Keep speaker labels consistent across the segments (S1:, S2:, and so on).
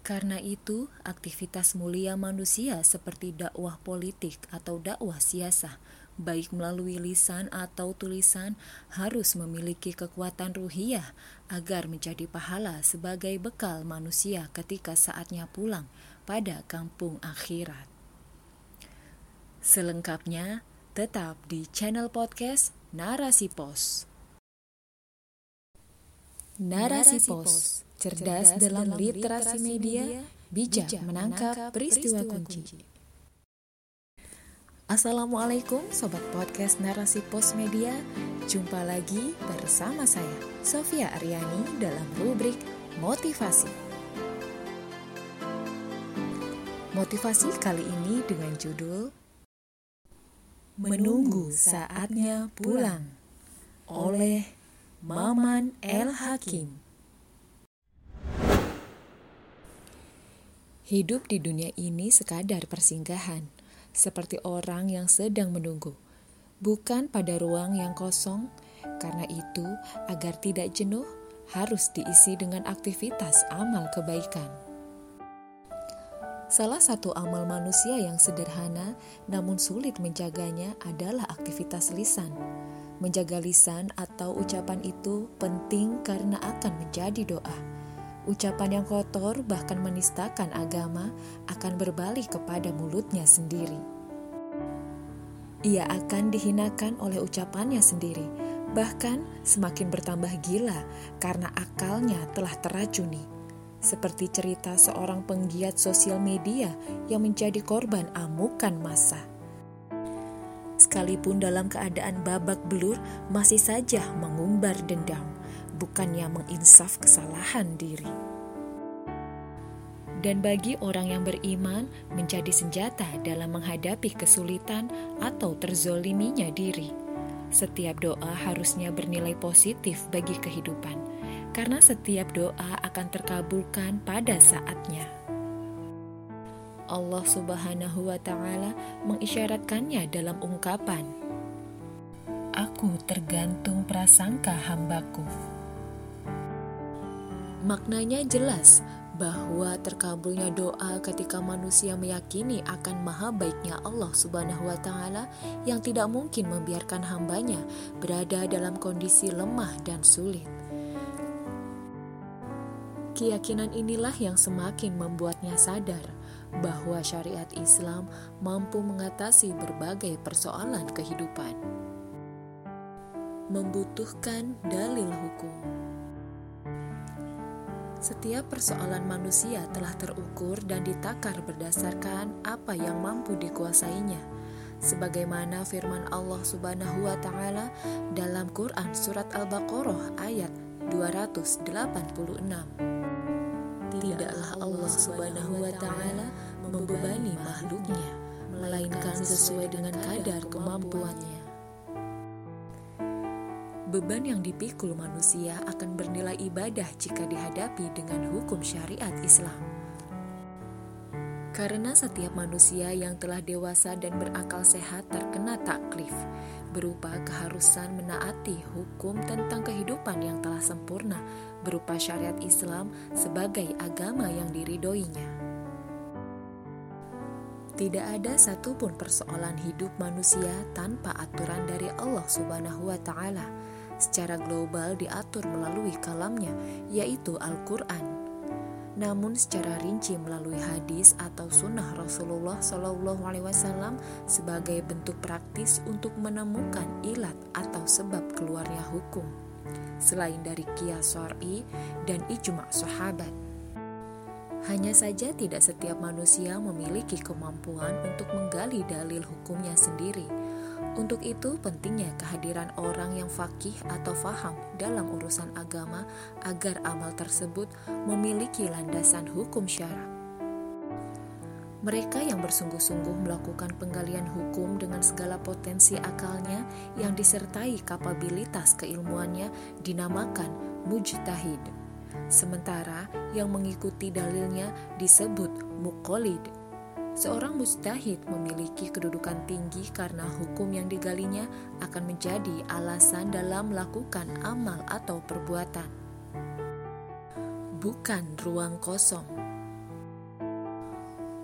S1: Karena itu, aktivitas mulia manusia seperti dakwah politik atau dakwah siasah, baik melalui lisan atau tulisan, harus memiliki kekuatan ruhiyah agar menjadi pahala sebagai bekal manusia ketika saatnya pulang pada kampung akhirat. Selengkapnya, tetap di channel podcast Narasi Pos. Narasi Pos cerdas dalam literasi media, bijak menangkap peristiwa kunci. Assalamualaikum Sobat Podcast Narasi Pos Media. Jumpa lagi bersama saya Sofia Aryani dalam rubrik Motivasi. Motivasi kali ini dengan judul Menunggu Saatnya Pulang oleh Maman El Hakim Hidup di dunia ini sekadar persinggahan, seperti orang yang sedang menunggu, bukan pada ruang yang kosong. Karena itu, agar tidak jenuh, harus diisi dengan aktivitas amal kebaikan. Salah satu amal manusia yang sederhana namun sulit menjaganya adalah aktivitas lisan. Menjaga lisan atau ucapan itu penting karena akan menjadi doa Ucapan yang kotor, bahkan menistakan agama, akan berbalik kepada mulutnya sendiri. Ia akan dihinakan oleh ucapannya sendiri, bahkan semakin bertambah gila karena akalnya telah teracuni. Seperti cerita seorang penggiat sosial media yang menjadi korban amukan massa. Sekalipun dalam keadaan babak belur, masih saja mengumbar dendam bukannya menginsaf kesalahan diri. Dan bagi orang yang beriman, menjadi senjata dalam menghadapi kesulitan atau terzoliminya diri. Setiap doa harusnya bernilai positif bagi kehidupan, karena setiap doa akan terkabulkan pada saatnya. Allah Subhanahu wa Ta'ala mengisyaratkannya dalam ungkapan, "Aku tergantung prasangka hambaku." Maknanya jelas bahwa terkabulnya doa ketika manusia meyakini akan maha baiknya Allah Subhanahu wa taala yang tidak mungkin membiarkan hambanya berada dalam kondisi lemah dan sulit. Keyakinan inilah yang semakin membuatnya sadar bahwa syariat Islam mampu mengatasi berbagai persoalan kehidupan. Membutuhkan dalil hukum. Setiap persoalan manusia telah terukur dan ditakar berdasarkan apa yang mampu dikuasainya. Sebagaimana firman Allah Subhanahu wa taala dalam Quran surat Al-Baqarah ayat 286. Tidaklah Allah Subhanahu wa taala membebani makhluknya melainkan sesuai dengan kadar kemampuannya. Beban yang dipikul manusia akan bernilai ibadah jika dihadapi dengan hukum syariat Islam. Karena setiap manusia yang telah dewasa dan berakal sehat terkena taklif, berupa keharusan menaati hukum tentang kehidupan yang telah sempurna berupa syariat Islam sebagai agama yang diridoinya. Tidak ada satupun persoalan hidup manusia tanpa aturan dari Allah Subhanahu wa Ta'ala secara global diatur melalui kalamnya, yaitu Al-Quran. Namun secara rinci melalui hadis atau sunnah Rasulullah Shallallahu Alaihi Wasallam sebagai bentuk praktis untuk menemukan ilat atau sebab keluarnya hukum, selain dari kias syar'i dan ijma sahabat. Hanya saja tidak setiap manusia memiliki kemampuan untuk menggali dalil hukumnya sendiri untuk itu, pentingnya kehadiran orang yang fakih atau faham dalam urusan agama agar amal tersebut memiliki landasan hukum syarak. Mereka yang bersungguh-sungguh melakukan penggalian hukum dengan segala potensi akalnya yang disertai kapabilitas keilmuannya dinamakan mujtahid. Sementara yang mengikuti dalilnya disebut muqallid Seorang mustahid memiliki kedudukan tinggi karena hukum yang digalinya akan menjadi alasan dalam melakukan amal atau perbuatan. Bukan ruang kosong.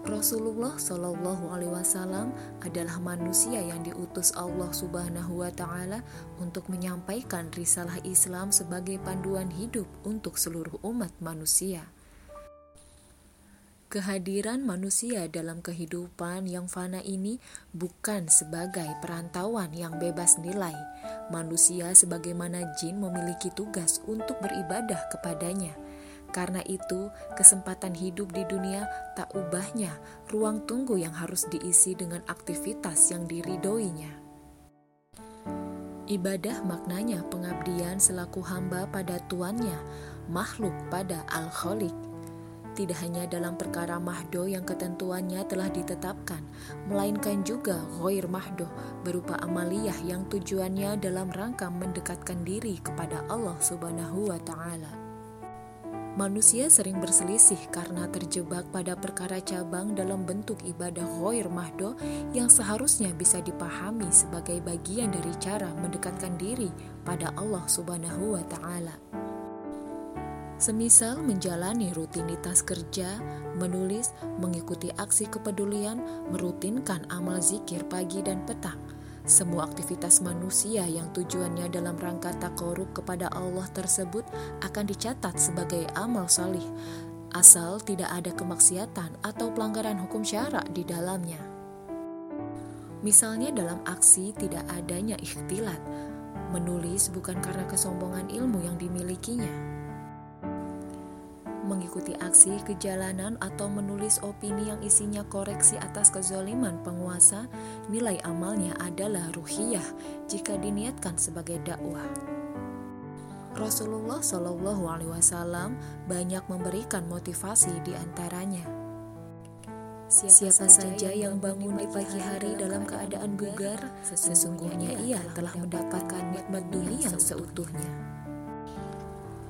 S1: Rasulullah Shallallahu Alaihi Wasallam adalah manusia yang diutus Allah Subhanahu Wa Taala untuk menyampaikan risalah Islam sebagai panduan hidup untuk seluruh umat manusia. Kehadiran manusia dalam kehidupan yang fana ini bukan sebagai perantauan yang bebas nilai. Manusia, sebagaimana jin, memiliki tugas untuk beribadah kepadanya karena itu, kesempatan hidup di dunia tak ubahnya ruang tunggu yang harus diisi dengan aktivitas yang diridoinya. Ibadah maknanya pengabdian selaku hamba pada tuannya, makhluk pada Al-Khaliq. Tidak hanya dalam perkara mahdo yang ketentuannya telah ditetapkan, melainkan juga ghoir mahdo berupa amaliyah yang tujuannya dalam rangka mendekatkan diri kepada Allah Subhanahu wa Ta'ala. Manusia sering berselisih karena terjebak pada perkara cabang dalam bentuk ibadah ghoir mahdo yang seharusnya bisa dipahami sebagai bagian dari cara mendekatkan diri pada Allah Subhanahu wa taala. Semisal menjalani rutinitas kerja, menulis, mengikuti aksi kepedulian, merutinkan amal zikir pagi dan petang, semua aktivitas manusia yang tujuannya dalam rangka takorub kepada Allah tersebut akan dicatat sebagai amal salih, asal tidak ada kemaksiatan atau pelanggaran hukum syarak di dalamnya. Misalnya dalam aksi tidak adanya ikhtilat, menulis bukan karena kesombongan ilmu yang dimilikinya, mengikuti aksi kejalanan atau menulis opini yang isinya koreksi atas kezoliman penguasa, nilai amalnya adalah ruhiyah jika diniatkan sebagai dakwah. Rasulullah Shallallahu Alaihi Wasallam banyak memberikan motivasi di antaranya. Siapa, Siapa saja yang bangun di pagi hari dalam keadaan bugar, sesungguhnya ia telah mendapatkan nikmat dunia seutuhnya.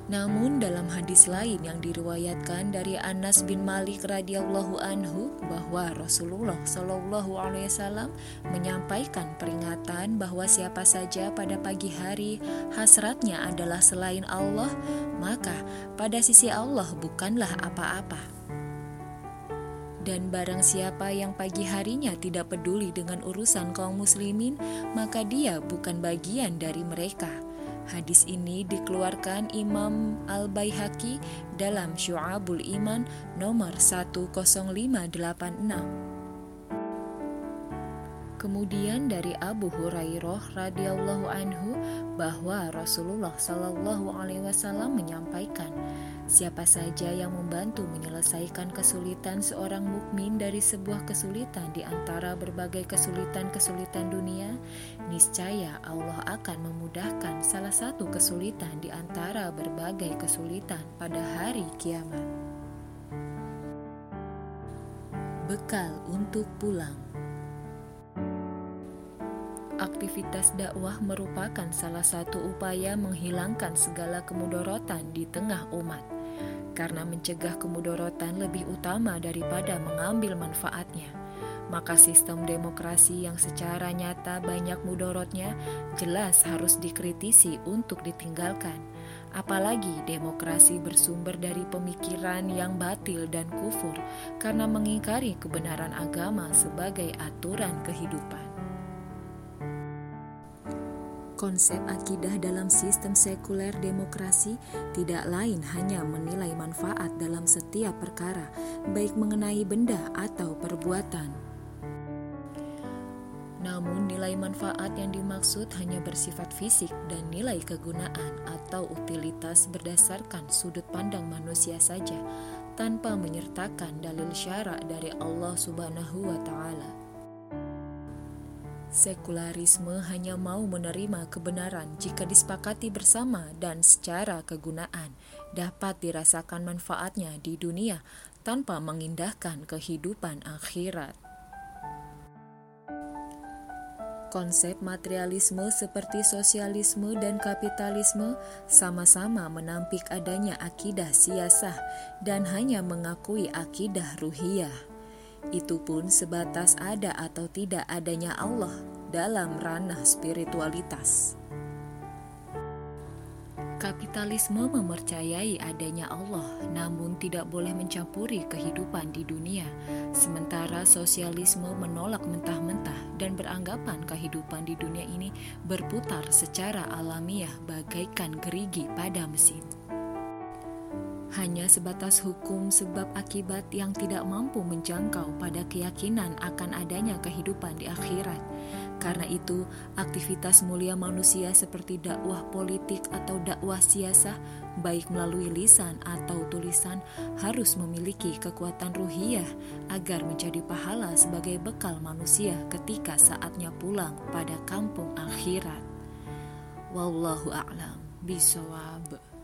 S1: Namun dalam hadis lain yang diriwayatkan dari Anas bin Malik radhiyallahu anhu bahwa Rasulullah shallallahu alaihi wasallam menyampaikan peringatan bahwa siapa saja pada pagi hari hasratnya adalah selain Allah, maka pada sisi Allah bukanlah apa-apa. Dan barang siapa yang pagi harinya tidak peduli dengan urusan kaum muslimin, maka dia bukan bagian dari mereka Hadis ini dikeluarkan Imam Al-Baihaqi dalam Syu'abul Iman nomor 10586. Kemudian dari Abu Hurairah radhiyallahu anhu bahwa Rasulullah shallallahu alaihi wasallam menyampaikan, Siapa saja yang membantu menyelesaikan kesulitan seorang mukmin dari sebuah kesulitan di antara berbagai kesulitan-kesulitan dunia, niscaya Allah akan memudahkan salah satu kesulitan di antara berbagai kesulitan pada hari kiamat. Bekal untuk pulang. Aktivitas dakwah merupakan salah satu upaya menghilangkan segala kemudorotan di tengah umat karena mencegah kemudorotan lebih utama daripada mengambil manfaatnya. Maka sistem demokrasi yang secara nyata banyak mudorotnya jelas harus dikritisi untuk ditinggalkan. Apalagi demokrasi bersumber dari pemikiran yang batil dan kufur karena mengingkari kebenaran agama sebagai aturan kehidupan. Konsep akidah dalam sistem sekuler demokrasi tidak lain hanya menilai manfaat dalam setiap perkara, baik mengenai benda atau perbuatan. Namun, nilai manfaat yang dimaksud hanya bersifat fisik dan nilai kegunaan atau utilitas berdasarkan sudut pandang manusia saja, tanpa menyertakan dalil syarak dari Allah Subhanahu wa Ta'ala. Sekularisme hanya mau menerima kebenaran jika disepakati bersama dan secara kegunaan dapat dirasakan manfaatnya di dunia tanpa mengindahkan kehidupan akhirat. Konsep materialisme seperti sosialisme dan kapitalisme sama-sama menampik adanya akidah siasah dan hanya mengakui akidah ruhiyah. Itu pun sebatas ada atau tidak adanya Allah dalam ranah spiritualitas. Kapitalisme mempercayai adanya Allah, namun tidak boleh mencampuri kehidupan di dunia. Sementara sosialisme menolak mentah-mentah dan beranggapan kehidupan di dunia ini berputar secara alamiah bagaikan gerigi pada mesin hanya sebatas hukum sebab akibat yang tidak mampu menjangkau pada keyakinan akan adanya kehidupan di akhirat. Karena itu, aktivitas mulia manusia seperti dakwah politik atau dakwah siasah, baik melalui lisan atau tulisan, harus memiliki kekuatan ruhiyah agar menjadi pahala sebagai bekal manusia ketika saatnya pulang pada kampung akhirat. Wallahu a'lam bisawab.